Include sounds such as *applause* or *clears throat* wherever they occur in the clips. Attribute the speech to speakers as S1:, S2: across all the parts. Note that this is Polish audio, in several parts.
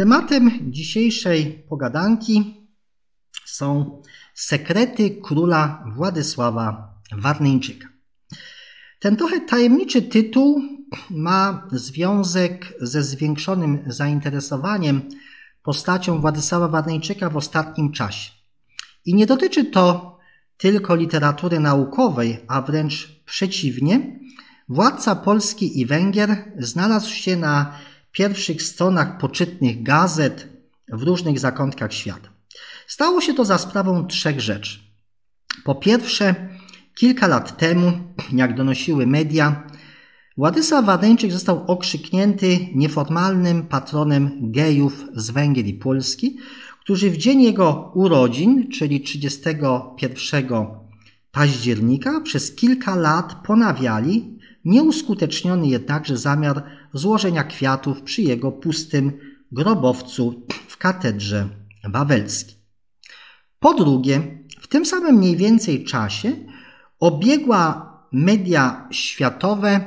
S1: Tematem dzisiejszej pogadanki są sekrety króla Władysława Warneńczyka. Ten trochę tajemniczy tytuł ma związek ze zwiększonym zainteresowaniem postacią Władysława Warneńczyka w ostatnim czasie. I nie dotyczy to tylko literatury naukowej, a wręcz przeciwnie, władca Polski i Węgier znalazł się na pierwszych stronach poczytnych gazet w różnych zakątkach świata. Stało się to za sprawą trzech rzeczy. Po pierwsze, kilka lat temu, jak donosiły media, Władysław Wadeńczyk został okrzyknięty nieformalnym patronem gejów z Węgier i Polski, którzy w dzień jego urodzin, czyli 31 października, przez kilka lat ponawiali nieuskuteczniony jednakże zamiar złożenia kwiatów przy jego pustym grobowcu w katedrze wawelskiej. Po drugie, w tym samym mniej więcej czasie obiegła media światowe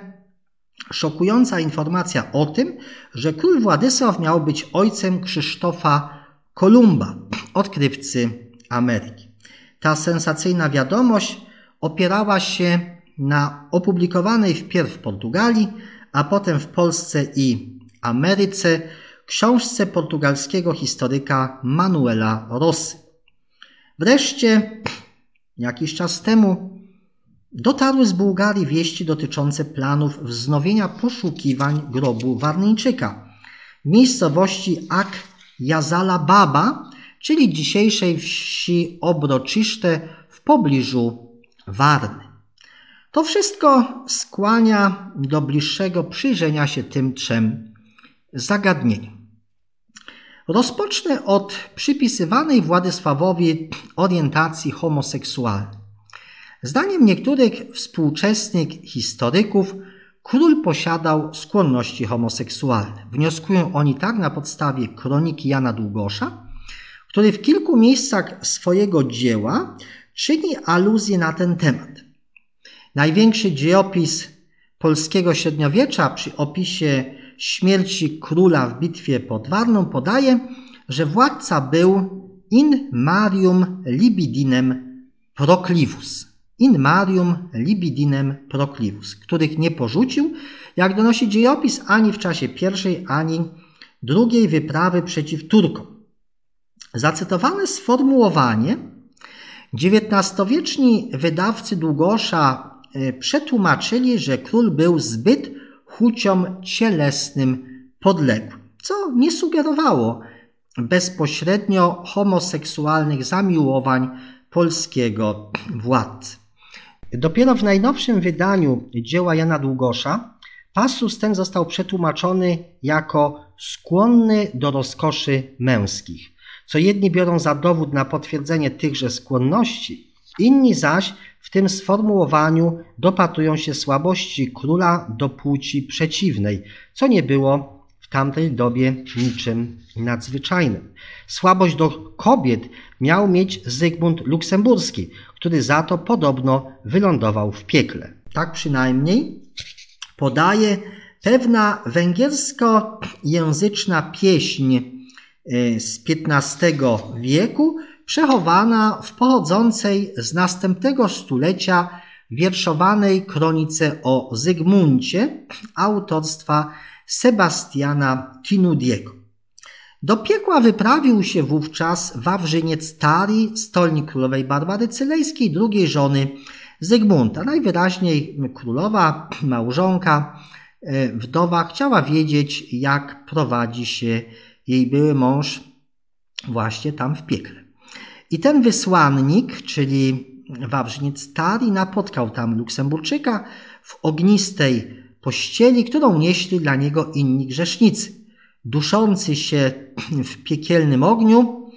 S1: szokująca informacja o tym, że król Władysław miał być ojcem Krzysztofa Kolumba, odkrywcy Ameryki. Ta sensacyjna wiadomość opierała się na opublikowanej wpierw w Portugalii, a potem w Polsce i Ameryce książce portugalskiego historyka Manuela Rosy. Wreszcie, jakiś czas temu, dotarły z Bułgarii wieści dotyczące planów wznowienia poszukiwań grobu Warneńczyka w miejscowości Ak Jazala Baba, czyli dzisiejszej wsi Obroczyszte w pobliżu Warny. To wszystko skłania do bliższego przyjrzenia się tym trzem zagadnieniom. Rozpocznę od przypisywanej Władysławowi orientacji homoseksualnej. Zdaniem niektórych współczesnych historyków król posiadał skłonności homoseksualne. Wnioskują oni tak na podstawie kroniki Jana Długosza, który w kilku miejscach swojego dzieła czyni aluzję na ten temat. Największy dziejopis polskiego średniowiecza przy opisie śmierci króla w bitwie pod Warną podaje, że władca był in marium libidinem proclivus. In marium libidinem proclivus, których nie porzucił, jak donosi dziejopis, ani w czasie pierwszej, ani drugiej wyprawy przeciw Turkom. Zacytowane sformułowanie XIX-wieczni wydawcy Długosza przetłumaczyli, że król był zbyt chuciom cielesnym podległy, co nie sugerowało bezpośrednio homoseksualnych zamiłowań polskiego władcy. Dopiero w najnowszym wydaniu dzieła Jana Długosza pasus ten został przetłumaczony jako skłonny do rozkoszy męskich, co jedni biorą za dowód na potwierdzenie tychże skłonności, inni zaś w tym sformułowaniu dopatrują się słabości króla do płci przeciwnej, co nie było w tamtej dobie niczym nadzwyczajnym. Słabość do kobiet miał mieć Zygmunt Luksemburski, który za to podobno wylądował w piekle. Tak przynajmniej podaje pewna węgierskojęzyczna pieśń e, z XV wieku, przechowana w pochodzącej z następnego stulecia wierszowanej kronice o Zygmuncie autorstwa Sebastiana Kinudiego. Do piekła wyprawił się wówczas Wawrzyniec Tari, stolnik królowej Barbary Cylejskiej, drugiej żony Zygmunta. Najwyraźniej królowa, małżonka, e, wdowa chciała wiedzieć, jak prowadzi się jej były mąż właśnie tam w piekle. I ten wysłannik, czyli Wawrzyniec Tari, napotkał tam Luksemburczyka w ognistej pościeli, którą nieśli dla niego inni grzesznicy. Duszący się *clears throat* w piekielnym ogniu,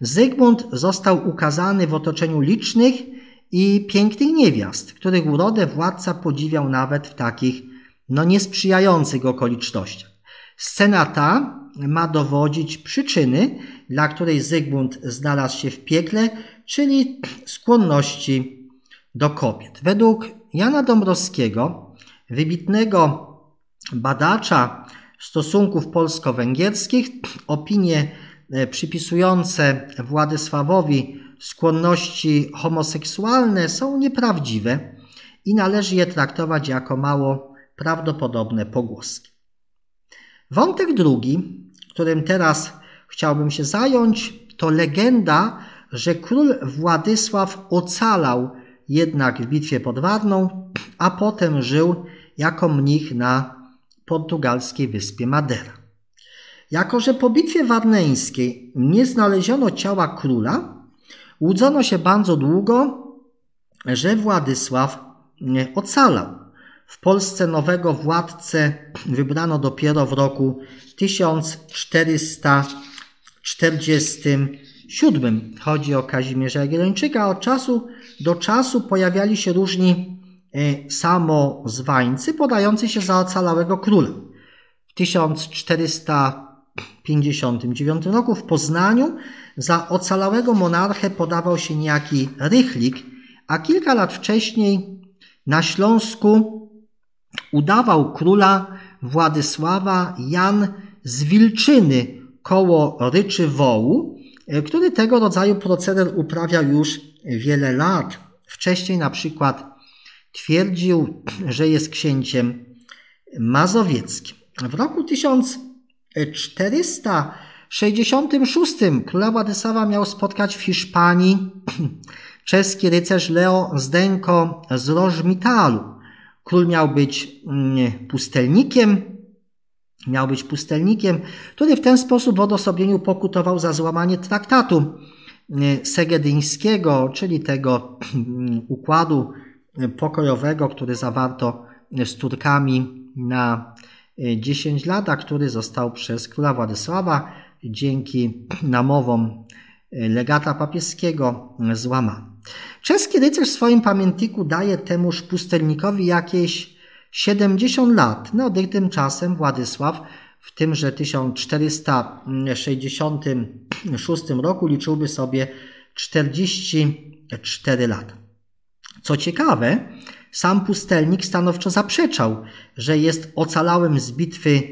S1: Zygmunt został ukazany w otoczeniu licznych i pięknych niewiast, których urodę władca podziwiał nawet w takich no niesprzyjających okolicznościach. Scena ta ma dowodzić przyczyny, dla której Zygmunt znalazł się w piekle, czyli skłonności do kobiet. Według Jana Dąbrowskiego, wybitnego badacza stosunków polsko-węgierskich. Opinie e, przypisujące Władysławowi skłonności homoseksualne są nieprawdziwe i należy je traktować jako mało prawdopodobne pogłoski. Wątek drugi, którym teraz chciałbym się zająć, to legenda, że król Władysław ocalał jednak w bitwie pod Warną, a potem żył jako mnich na portugalskiej wyspie Madeira. Jako, że po bitwie warneńskiej nie znaleziono ciała króla, łudzono się bardzo długo, że Władysław ocalał. W Polsce nowego władcę wybrano dopiero w roku 1447. Chodzi o Kazimierza Jagiellończyka. Od czasu do czasu pojawiali się różni e, samozwańcy podający się za ocalałego króla. W 1459 roku w Poznaniu za ocalałego monarchę podawał się niejaki Rychlik, a kilka lat wcześniej na Śląsku udawał króla Władysława Jan z Wilczyny koło Ryczy Wołu, e, który tego rodzaju proceder uprawiał już wiele lat. Wcześniej na przykład twierdził, że jest księciem mazowieckim. W roku 1466 króla Władysława miał spotkać w Hiszpanii *clears throat* czeski rycerz Leo Zdenko z Rożmitalu. Król miał być mm, pustelnikiem, miał być pustelnikiem, który w ten sposób w odosobnieniu pokutował za złamanie traktatu mm, segedyńskiego, czyli tego mm, układu pokojowego, który zawarto z Turkami na 10 lat, a który został przez króla Władysława dzięki namowom legata papieskiego złamany. Czeski rycerz w swoim pamiętniku daje temuż pustelnikowi jakieś 70 lat. No, tymczasem Władysław w tymże 1466 roku liczyłby sobie 44 lata. Co ciekawe, sam pustelnik stanowczo zaprzeczał, że jest ocalałym z bitwy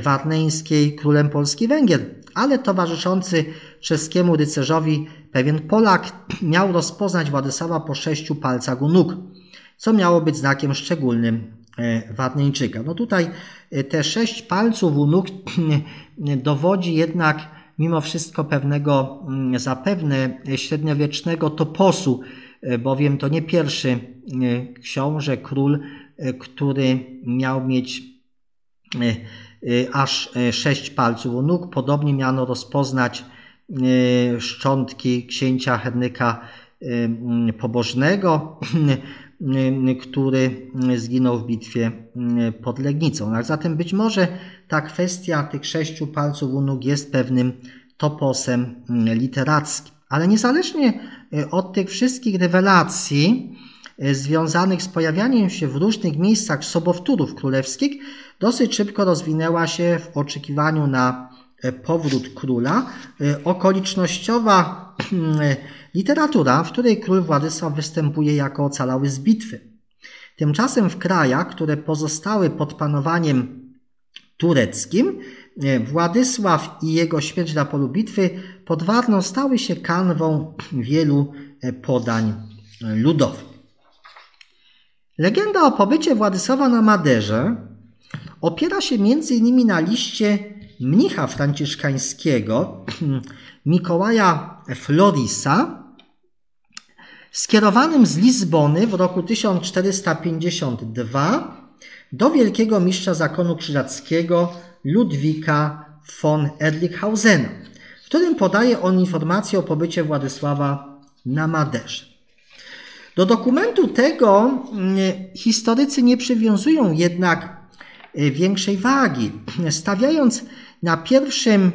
S1: warneńskiej królem Polski Węgier, ale towarzyszący czeskiemu rycerzowi pewien Polak *clears throat* miał rozpoznać Władysława po sześciu palcach u nóg, co miało być znakiem szczególnym e, Warneńczyka. No tutaj e, te sześć palców u nóg *clears throat* dowodzi jednak mimo wszystko pewnego mm, zapewne średniowiecznego toposu, e, bowiem to nie pierwszy książę, król, który miał mieć aż sześć palców u nóg. Podobnie miano rozpoznać szczątki księcia Henryka e, Pobożnego, e, który zginął w bitwie pod Legnicą. A zatem być może ta kwestia tych sześciu palców u nóg jest pewnym toposem literackim. Ale niezależnie od tych wszystkich rewelacji związanych z pojawianiem się w różnych miejscach sobowtórów królewskich, dosyć szybko rozwinęła się w oczekiwaniu na powrót króla, e, okolicznościowa e, literatura, w której król Władysław występuje jako ocalały z bitwy. Tymczasem w krajach, które pozostały pod panowaniem tureckim, Władysław i jego śmierć na polu bitwy pod Warną stały się kanwą wielu podań ludowych. Legenda o pobycie Władysława na Maderze opiera się m.in. na liście mnicha franciszkańskiego *clears throat* Mikołaja Florisa, skierowanym z Lizbony w roku 1452 do wielkiego mistrza zakonu krzyżackiego Ludwika von Erlichhausena, w którym podaje on informację o pobycie Władysława na Maderze. Do dokumentu tego mm, historycy nie przywiązują jednak y, większej wagi, stawiając na pierwszym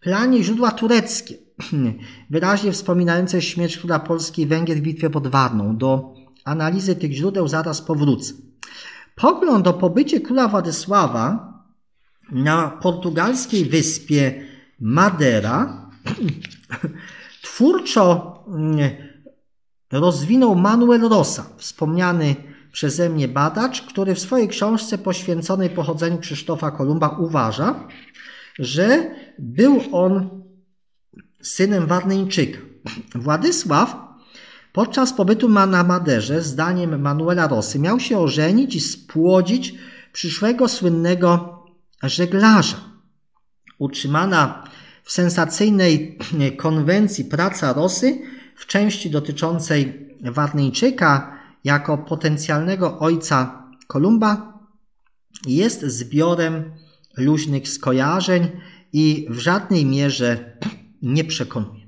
S1: planie źródła tureckie, *clears throat* wyraźnie wspominające śmierć króla Polski i Węgier w bitwie pod Warną. Do analizy tych źródeł zaraz powrócę. Pogląd o pobycie króla Władysława na portugalskiej wyspie Madeira *clears throat* twórczo mm, rozwinął Manuel Rosa, wspomniany przeze mnie badacz, który w swojej książce poświęconej pochodzeniu Krzysztofa Kolumba uważa, że był on synem Warneńczyka. Władysław podczas pobytu na Maderze, zdaniem Manuela Rosy, miał się ożenić i spłodzić przyszłego słynnego żeglarza. Utrzymana w sensacyjnej konwencji praca Rosy w części dotyczącej Warneńczyka jako potencjalnego ojca Kolumba jest zbiorem luźnych skojarzeń i w żadnej mierze nie przekonuje.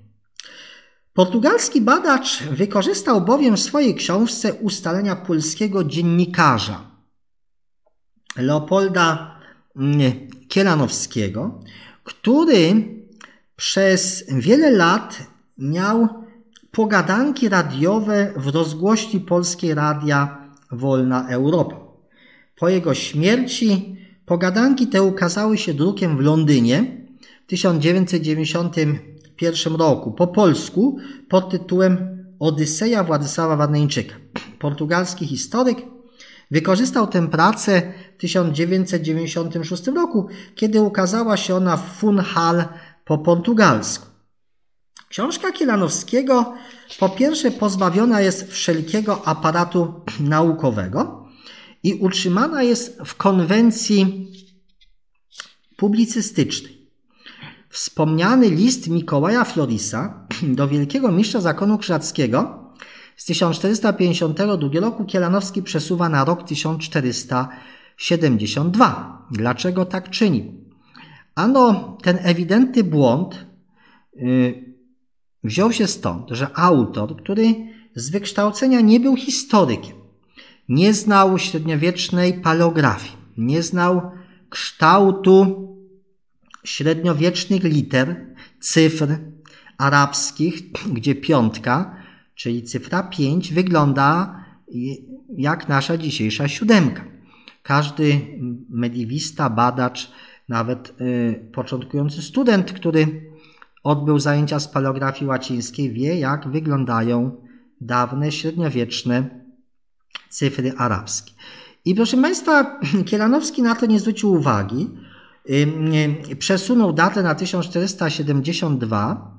S1: Portugalski badacz wykorzystał bowiem w swojej książce ustalenia polskiego dziennikarza Leopolda mm, Kielanowskiego, który przez wiele lat miał pogadanki radiowe w rozgłośni Polskiej Radia Wolna Europa. Po jego śmierci pogadanki te ukazały się drukiem w Londynie w 1991 roku po polsku pod tytułem Odyseja Władysława Warneńczyka. Portugalski historyk wykorzystał tę pracę w 1996 roku, kiedy ukazała się ona w Funchal po portugalsku. Książka Kielanowskiego po pierwsze pozbawiona jest wszelkiego aparatu naukowego i utrzymana jest w konwencji publicystycznej. Wspomniany list Mikołaja Florisa *clears throat* do wielkiego mistrza zakonu krzyżackiego z 1452 roku Kielanowski przesuwa na rok 1472. Dlaczego tak czyni? Ano, ten ewidentny błąd yy, wziął się stąd, że autor, który z wykształcenia nie był historykiem, nie znał średniowiecznej paleografii, nie znał kształtu średniowiecznych liter, cyfr arabskich, *clears throat* gdzie piątka, czyli cyfra 5, wygląda jak nasza dzisiejsza siódemka. Każdy mediewista, badacz, nawet y, początkujący student, który odbył zajęcia z paleografii łacińskiej, wie jak wyglądają dawne, średniowieczne cyfry arabskie. I proszę Państwa, *clears throat* Kielanowski na to nie zwrócił uwagi. Przesunął datę na 1472,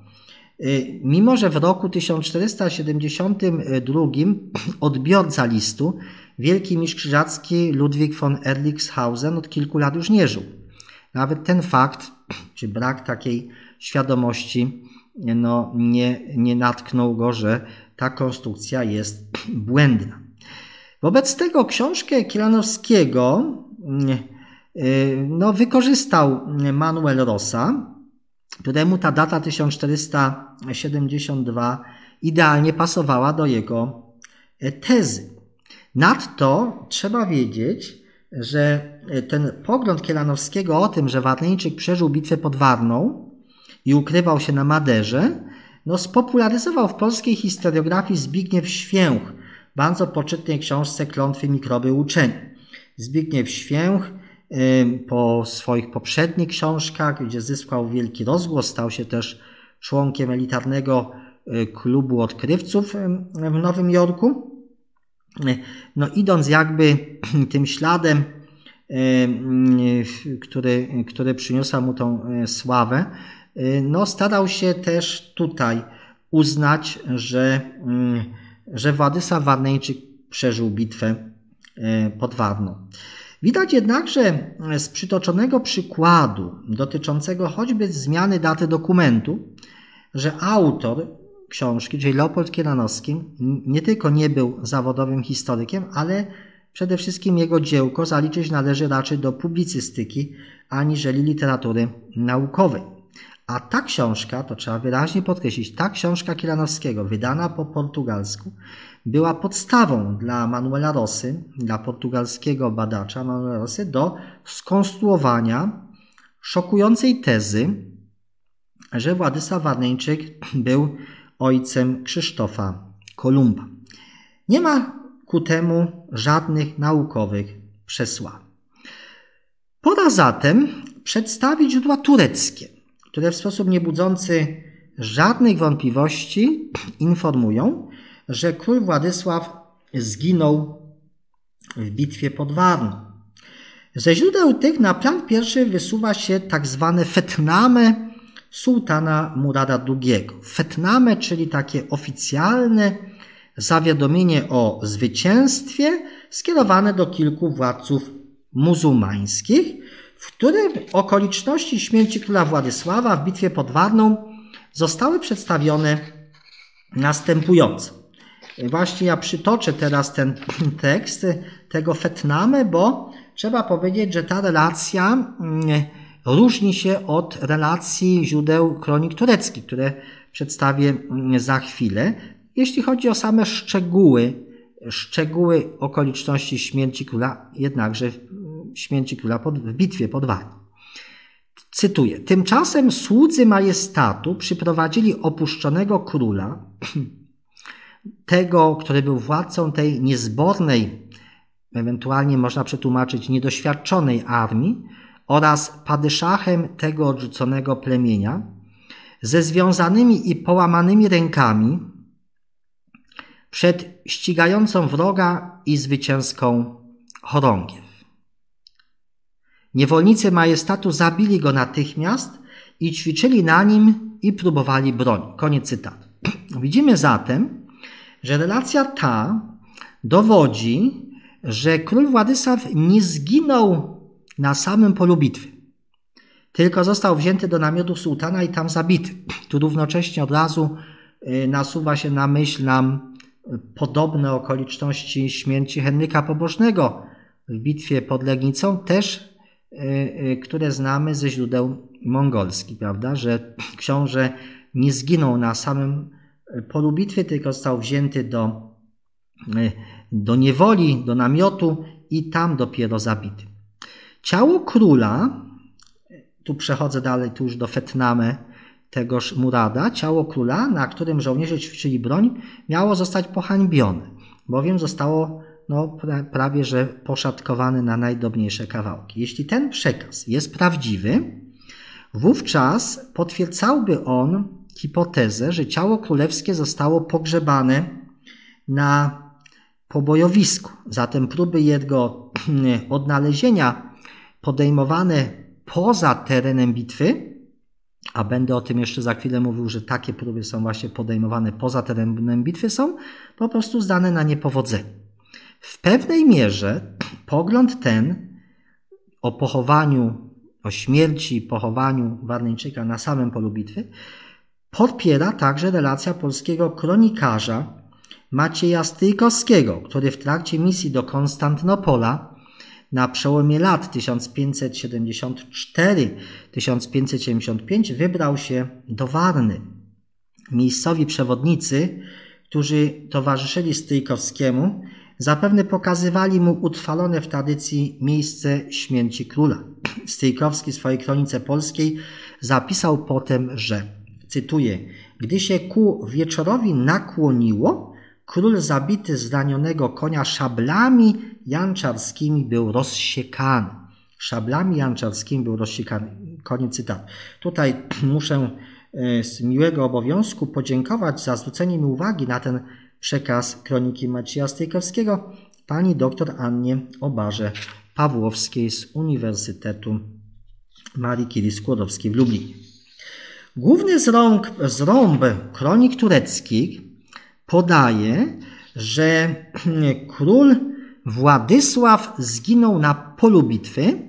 S1: y, mimo że w roku 1472 *clears throat* odbiorca listu, wielki mistrz krzyżacki Ludwik von Erlichshausen od kilku lat już nie żył. Nawet ten fakt, *clears throat* czy brak takiej świadomości no, nie, nie natknął go, że ta konstrukcja jest błędna. Wobec tego książkę Kielanowskiego y, no, wykorzystał Manuel Rosa, któremu ta data 1472 idealnie pasowała do jego tezy. Nadto trzeba wiedzieć, że ten pogląd Kielanowskiego o tym, że Warneńczyk przeżył bitwę pod Warną, i ukrywał się na Maderze, no spopularyzował w polskiej historiografii Zbigniew Święch, bardzo poczytnej książce Klątwy mikroby uczeni. Zbigniew Święch po swoich poprzednich książkach, gdzie zyskał wielki rozgłos, stał się też członkiem elitarnego y, klubu odkrywców w Nowym Jorku. No idąc jakby *clears throat* tym śladem, który, który przyniosła mu tą y, sławę, Y, no, starał się też tutaj uznać, że, że Władysław Warneńczyk przeżył bitwę y, pod Warną. Widać jednakże z przytoczonego przykładu dotyczącego choćby zmiany daty dokumentu, że autor książki, czyli Leopold Kieranowski, nie tylko nie był zawodowym historykiem, ale przede wszystkim jego dziełko zaliczyć należy raczej do publicystyki, aniżeli literatury naukowej. A ta książka, to trzeba wyraźnie podkreślić, ta książka Kieranowskiego, wydana po portugalsku, była podstawą dla Manuela Rosy, dla portugalskiego badacza Manuela Rosy, do skonstruowania szokującej tezy, że Władysław Warneńczyk był ojcem Krzysztofa Kolumba. Nie ma ku temu żadnych naukowych przesłanek. Pora zatem przedstawić źródła tureckie które w sposób niebudzący żadnych wątpliwości informują, że król Władysław zginął w bitwie pod Warną. Ze źródeł tych na plan pierwszy wysuwa się tak zwane fetname sułtana Murada II. Fetname, czyli takie oficjalne zawiadomienie o zwycięstwie skierowane do kilku władców muzułmańskich, w którym okoliczności śmierci króla Władysława w bitwie pod Warną zostały przedstawione następująco. Właśnie ja przytoczę teraz ten *clears throat* tekst tego Fetname, bo trzeba powiedzieć, że ta relacja mm, różni się od relacji źródeł kronik tureckich, które przedstawię mm, za chwilę. Jeśli chodzi o same szczegóły, szczegóły okoliczności śmierci króla, jednakże śmierci króla pod, w bitwie pod Warną. Cytuję. Tymczasem słudzy majestatu przyprowadzili opuszczonego króla, *clears throat* tego, który był władcą tej niezbornej, ewentualnie można przetłumaczyć niedoświadczonej armii, oraz padyszachem tego odrzuconego plemienia, ze związanymi i połamanymi rękami przed ścigającą wroga i zwycięską chorągiew. Niewolnicy majestatu zabili go natychmiast i ćwiczyli na nim i próbowali broń. Koniec cytatu. *clears throat* Widzimy zatem, że relacja ta dowodzi, że król Władysław nie zginął na samym polu bitwy, tylko został wzięty do namiotu sułtana i tam zabity. *clears throat* Tu równocześnie od razu y, nasuwa się na myśl nam podobne okoliczności śmierci Henryka Pobożnego w bitwie pod Legnicą, też y, y, które znamy ze źródeł mongolskich, prawda, że książę nie zginął na samym polu bitwy, tylko został wzięty do, do niewoli, do namiotu i tam dopiero zabity. Ciało króla, tu przechodzę dalej, tu już do Fetnamy tegoż Murada, ciało króla, na którym żołnierze ćwiczyli broń, miało zostać pohańbione, bowiem zostało no, prawie że poszatkowane na najdobniejsze kawałki. Jeśli ten przekaz jest prawdziwy, wówczas potwierdzałby on hipotezę, że ciało królewskie zostało pogrzebane na pobojowisku. Zatem próby jego *clears throat* odnalezienia podejmowane poza terenem bitwy, a będę o tym jeszcze za chwilę mówił, że takie próby są właśnie podejmowane poza terenem bitwy, są po prostu zdane na niepowodzenie. W pewnej mierze pogląd ten o pochowaniu, o śmierci pochowaniu Warneńczyka na samym polu bitwy podpiera także relacja polskiego kronikarza Macieja Stryjkowskiego, który w trakcie misji do Konstantynopola na przełomie lat 1574-1575 wybrał się do Warny. Miejscowi przewodnicy, którzy towarzyszyli Stryjkowskiemu, zapewne pokazywali mu utrwalone w tradycji miejsce śmierci króla. Stryjkowski w swojej kronice polskiej zapisał potem, że, cytuję, gdy się ku wieczorowi nakłoniło, król zabity z ranionego konia szablami janczarskimi był rozsiekany. Szablami janczarskimi był rozsiekany. Koniec cytatu. Tutaj *clears throat* muszę e, z miłego obowiązku podziękować za zwrócenie mi uwagi na ten przekaz kroniki Macieja Stryjkowskiego pani dr Annie Obarze Pawłowskiej z Uniwersytetu Marii Curie Skłodowskiej w Lublinie. Główny zrąb, kronik tureckich podaje, że *clears throat* król Władysław zginął na polu bitwy,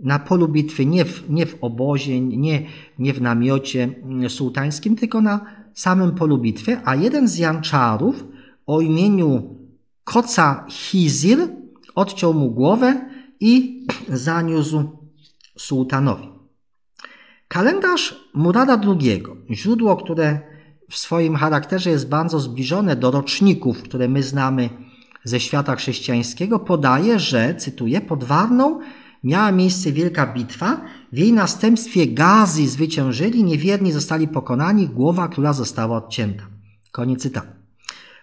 S1: na polu bitwy nie w, nie w obozie, nie, nie w namiocie sułtańskim, tylko na samym polu bitwy, a jeden z janczarów o imieniu Koca Hizir odciął mu głowę i zaniósł sułtanowi. Kalendarz Murada II, źródło, które w swoim charakterze jest bardzo zbliżone do roczników, które my znamy ze świata chrześcijańskiego, podaje, że, cytuję, pod Warną miała miejsce wielka bitwa, w jej następstwie Gazy zwyciężyli, niewierni zostali pokonani, głowa króla została odcięta. Koniec cytatu.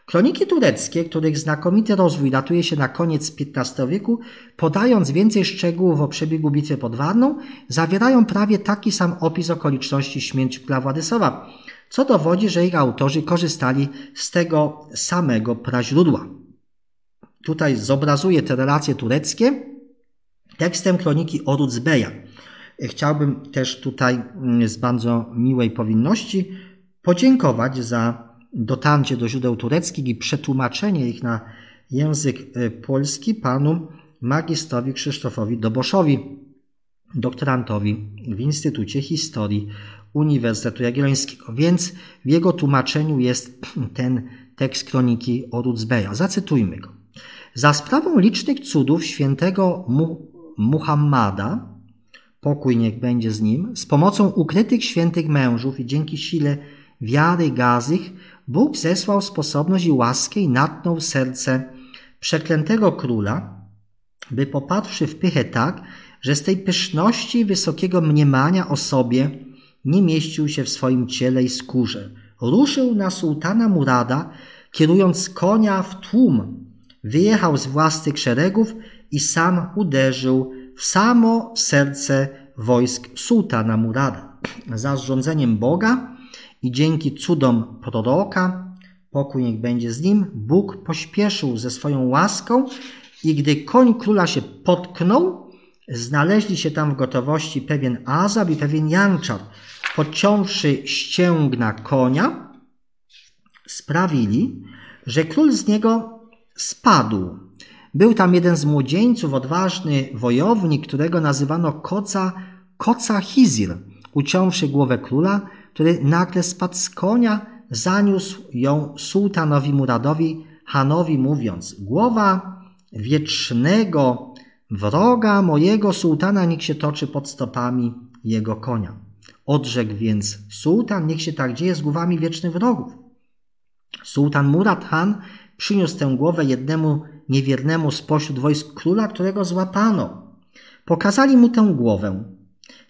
S1: Kroniki tureckie, których znakomity rozwój datuje się na koniec XV wieku, podając więcej szczegółów o przebiegu bitwy pod Warną, zawierają prawie taki sam opis okoliczności śmierci króla Władysława, co dowodzi, że ich autorzy korzystali z tego samego praźródła. tutaj zobrazuje te relacje tureckie tekstem kroniki Orucbeja. Chciałbym też tutaj mm, z bardzo miłej powinności podziękować za dotarcie do źródeł tureckich i przetłumaczenie ich na język y, polski panu magistrowi Krzysztofowi Doboszowi, doktorantowi w Instytucie Historii Uniwersytetu Jagiellońskiego. Więc w jego tłumaczeniu jest *clears throat* ten tekst kroniki Orucbeja. Zacytujmy go. Za sprawą licznych cudów świętego Mu Muhammada, pokój niech będzie z nim, z pomocą ukrytych świętych mężów i dzięki sile wiary gazych, Bóg zesłał sposobność i łaskę i natnął serce przeklętego króla, by popatrzszy w pychę tak, że z tej pyszności i wysokiego mniemania o sobie nie mieścił się w swoim ciele i skórze. Ruszył na sułtana Murada, kierując konia w tłum. Wyjechał z własnych szeregów i sam uderzył w samo serce wojsk sułtana Murada. Za zrządzeniem Boga i dzięki cudom proroka, pokój niech będzie z nim, Bóg pośpieszył ze swoją łaską i gdy koń króla się potknął, znaleźli się tam w gotowości pewien Azab i pewien Janczar. Podciąwszy ścięgna konia, sprawili, że król z niego spadł. Był tam jeden z młodzieńców, odważny wojownik, którego nazywano Koca, Koca Hizir. Uciąwszy głowę króla, który nagle spadł z konia, zaniósł ją sułtanowi Muradowi, Hanowi, mówiąc: Głowa wiecznego wroga mojego sułtana niech się toczy pod stopami jego konia. Odrzekł więc sułtan, niech się tak dzieje z głowami wiecznych wrogów. Sułtan Murad Han przyniósł tę głowę jednemu niewiernemu spośród wojsk króla, którego złapano. Pokazali mu tę głowę.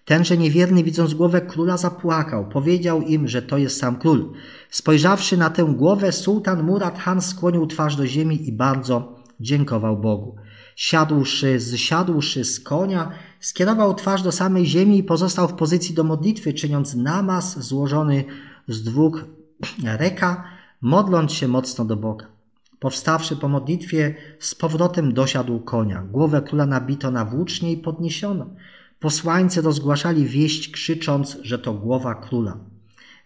S1: Tenże niewierny, widząc głowę króla, zapłakał. Powiedział im, że to jest sam król. Spojrzawszy na tę głowę, sułtan Murad Han skłonił twarz do ziemi i bardzo dziękował Bogu. Siadłszy, zsiadłszy z konia, skierował twarz do samej ziemi i pozostał w pozycji do modlitwy, czyniąc namaz złożony z dwóch *clears throat* reka, modląc się mocno do Boga. Powstawszy po modlitwie, z powrotem dosiadł konia. Głowę króla nabito na włócznie i podniesiono. Posłańcy rozgłaszali wieść, krzycząc, że to głowa króla.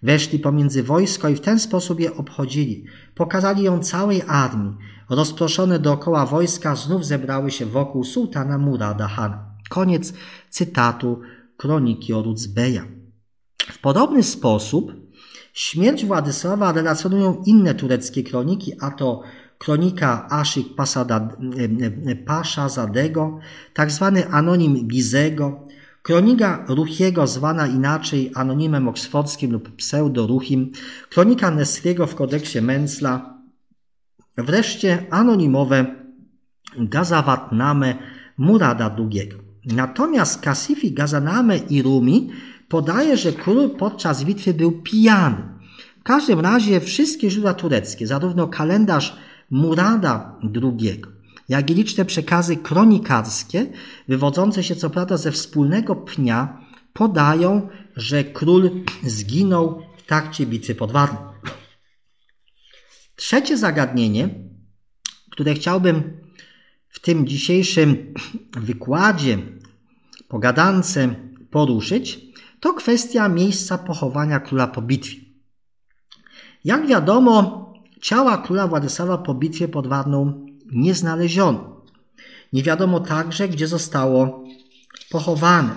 S1: Weszli pomiędzy wojsko i w ten sposób je obchodzili. Pokazali ją całej armii. Rozproszone dookoła wojska znów zebrały się wokół sułtana Murada Hana. Koniec cytatu kroniki Orucbeja. W podobny sposób śmierć Władysława relacjonują inne tureckie kroniki, a to kronika Aszyk Pasza Zadego, tak zwany anonim Bizego, kronika Ruchiego zwana inaczej anonimem oksfordzkim lub pseudo-Ruchim, kronika Nesriego w kodeksie Menzla, wreszcie anonimowe Gazawatname Murada II. Natomiast Kasifi, Gazaname i Rumi podaje, że król podczas bitwy był pijany. W każdym razie wszystkie źródła tureckie, zarówno kalendarz Murada II, jak i liczne przekazy kronikarskie, wywodzące się co prawda ze wspólnego pnia, podają, że król zginął w trakcie bitwy pod Warną. Trzecie zagadnienie, które chciałbym w tym dzisiejszym wykładzie, pogadance poruszyć, to kwestia miejsca pochowania króla po bitwie. Jak wiadomo, ciała króla Władysława po bitwie pod Warną nie znaleziono. Nie wiadomo także, gdzie zostało pochowane.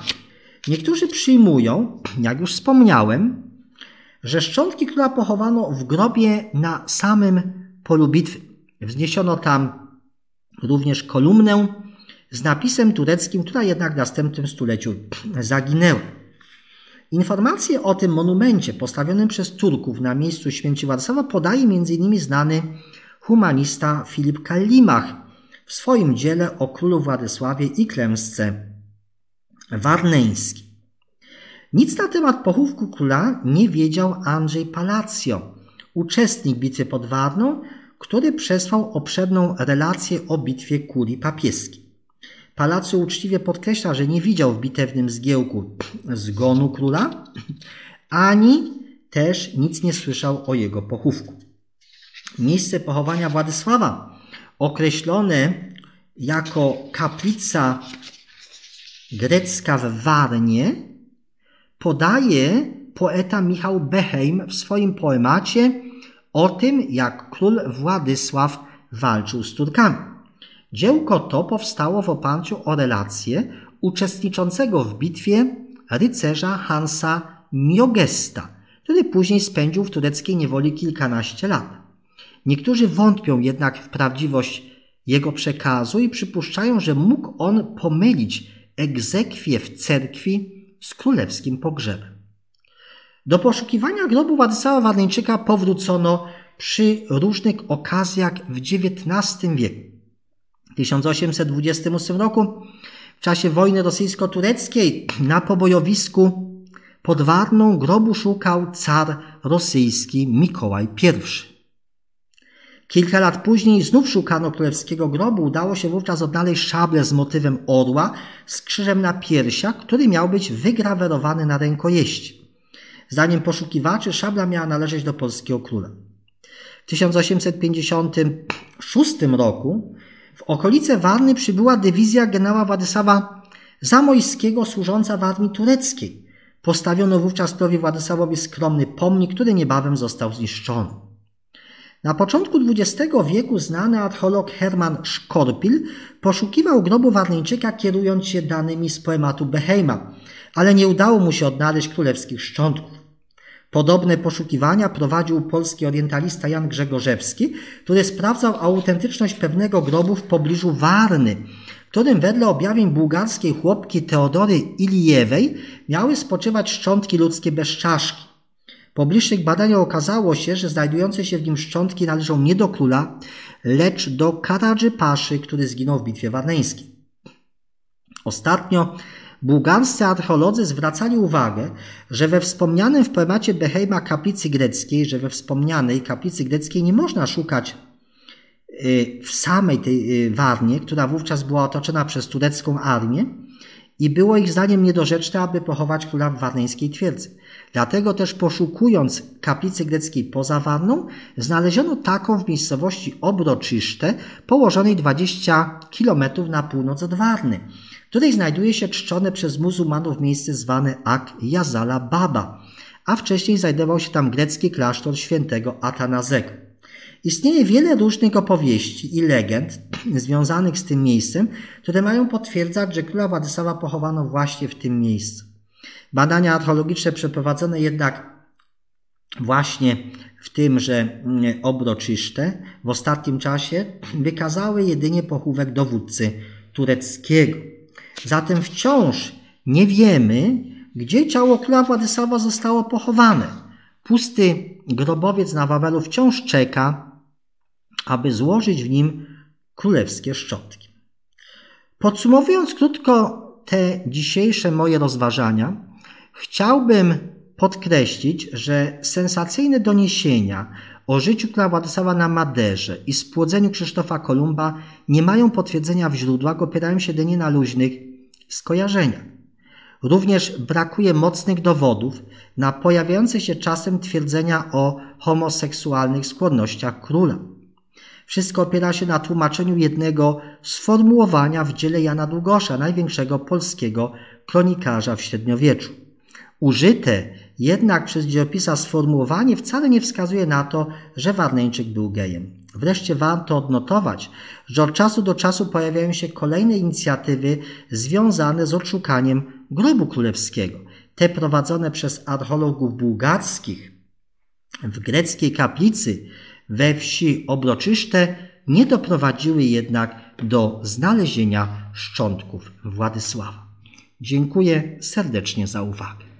S1: Niektórzy przyjmują, *clears throat* jak już wspomniałem, że szczątki króla pochowano w grobie na samym polu bitwy. Wzniesiono tam również kolumnę z napisem tureckim, która jednak w następnym stuleciu *clears throat* zaginęła. Informacje o tym monumencie postawionym przez Turków na miejscu śmierci Warszawa podaje m.in. znany humanista Filip Kalimach w swoim dziele o królu Władysławie i klęsce warneńskiej. Nic na temat pochówku króla nie wiedział Andrzej Palacjo, uczestnik bitwy pod Warną, który przesłał obszerną relację o bitwie kurii papieskiej. Palacio uczciwie podkreśla, że nie widział w bitewnym zgiełku zgonu króla, ani też nic nie słyszał o jego pochówku. Miejsce pochowania Władysława określone jako kaplica grecka w Warnie, podaje poeta Michał Beheim w swoim poemacie o tym, jak król Władysław walczył z Turkami. Dziełko to powstało w oparciu o relacje uczestniczącego w bitwie rycerza Hansa Miogesta, który później spędził w tureckiej niewoli kilkanaście lat. Niektórzy wątpią jednak w prawdziwość jego przekazu i przypuszczają, że mógł on pomylić egzekwie w cerkwi z królewskim pogrzebem. Do poszukiwania grobu Władysława Warneńczyka powrócono przy różnych okazjach w XIX wieku. W 1828 roku, w czasie wojny rosyjsko-tureckiej, na pobojowisku pod Warną grobu szukał car rosyjski Mikołaj I. Kilka lat później znów szukano królewskiego grobu. Udało się wówczas odnaleźć szablę z motywem orła z krzyżem na piersiach, który miał być wygrawerowany na rękojeści. Zdaniem poszukiwaczy szabla miała należeć do polskiego króla. W 1856 roku w okolice Warny przybyła dywizja generała Władysława Zamojskiego służąca w armii tureckiej. Postawiono wówczas królowi Władysławowi skromny pomnik, który niebawem został zniszczony. Na początku XX wieku znany archeolog Hermann Szkorpil poszukiwał grobu Warneńczyka kierując się danymi z poematu Beheima, ale nie udało mu się odnaleźć królewskich szczątków. Podobne poszukiwania prowadził polski orientalista Jan Grzegorzewski, który sprawdzał autentyczność pewnego grobu w pobliżu Warny, którym wedle objawień bułgarskiej chłopki Teodory Ilijewej miały spoczywać szczątki ludzkie bez czaszki. Po bliższych badaniach okazało się, że znajdujące się w nim szczątki należą nie do króla, lecz do Karadży Paszy, który zginął w bitwie warneńskiej. Ostatnio Bułgarscy archeolodzy zwracali uwagę, że we wspomnianym w poemacie Beheima kaplicy greckiej, że we wspomnianej kaplicy greckiej nie można szukać y, w samej tej y, Warnie, która wówczas była otoczona przez turecką armię i było ich zdaniem niedorzeczne, aby pochować króla w warneńskiej twierdzy. Dlatego też poszukując kaplicy greckiej poza Warną, znaleziono taką w miejscowości Obroczyszte, położonej 20 km na północ od Warny której znajduje się czczone przez muzułmanów miejsce zwane Ak Yazala Baba, a wcześniej znajdował się tam grecki klasztor świętego Atanazego. Istnieje wiele różnych opowieści i legend *clears throat* związanych z tym miejscem, które mają potwierdzać, że króla Władysława pochowano właśnie w tym miejscu. Badania archeologiczne przeprowadzone jednak właśnie w tymże mm, obroczyszte w ostatnim czasie wykazały jedynie pochówek dowódcy tureckiego. Zatem wciąż nie wiemy, gdzie ciało króla Władysława zostało pochowane. Pusty grobowiec na Wawelu wciąż czeka, aby złożyć w nim królewskie szczątki. Podsumowując krótko te dzisiejsze moje rozważania, chciałbym podkreślić, że sensacyjne doniesienia o życiu króla Władysława na Maderze i spłodzeniu Krzysztofa Kolumba nie mają potwierdzenia w źródłach, opierają się jedynie na luźnych skojarzeniach. Również brakuje mocnych dowodów na pojawiające się czasem twierdzenia o homoseksualnych skłonnościach króla. Wszystko opiera się na tłumaczeniu jednego sformułowania w dziele Jana Długosza, największego polskiego kronikarza w średniowieczu. Użyte jednak przez dziejopisa sformułowanie wcale nie wskazuje na to, że Warneńczyk był gejem. Wreszcie warto odnotować, że od czasu do czasu pojawiają się kolejne inicjatywy związane z odszukaniem grobu królewskiego. Te prowadzone przez archeologów bułgarskich w greckiej kaplicy we wsi Obroczyszte nie doprowadziły jednak do znalezienia szczątków Władysława. Dziękuję serdecznie za uwagę.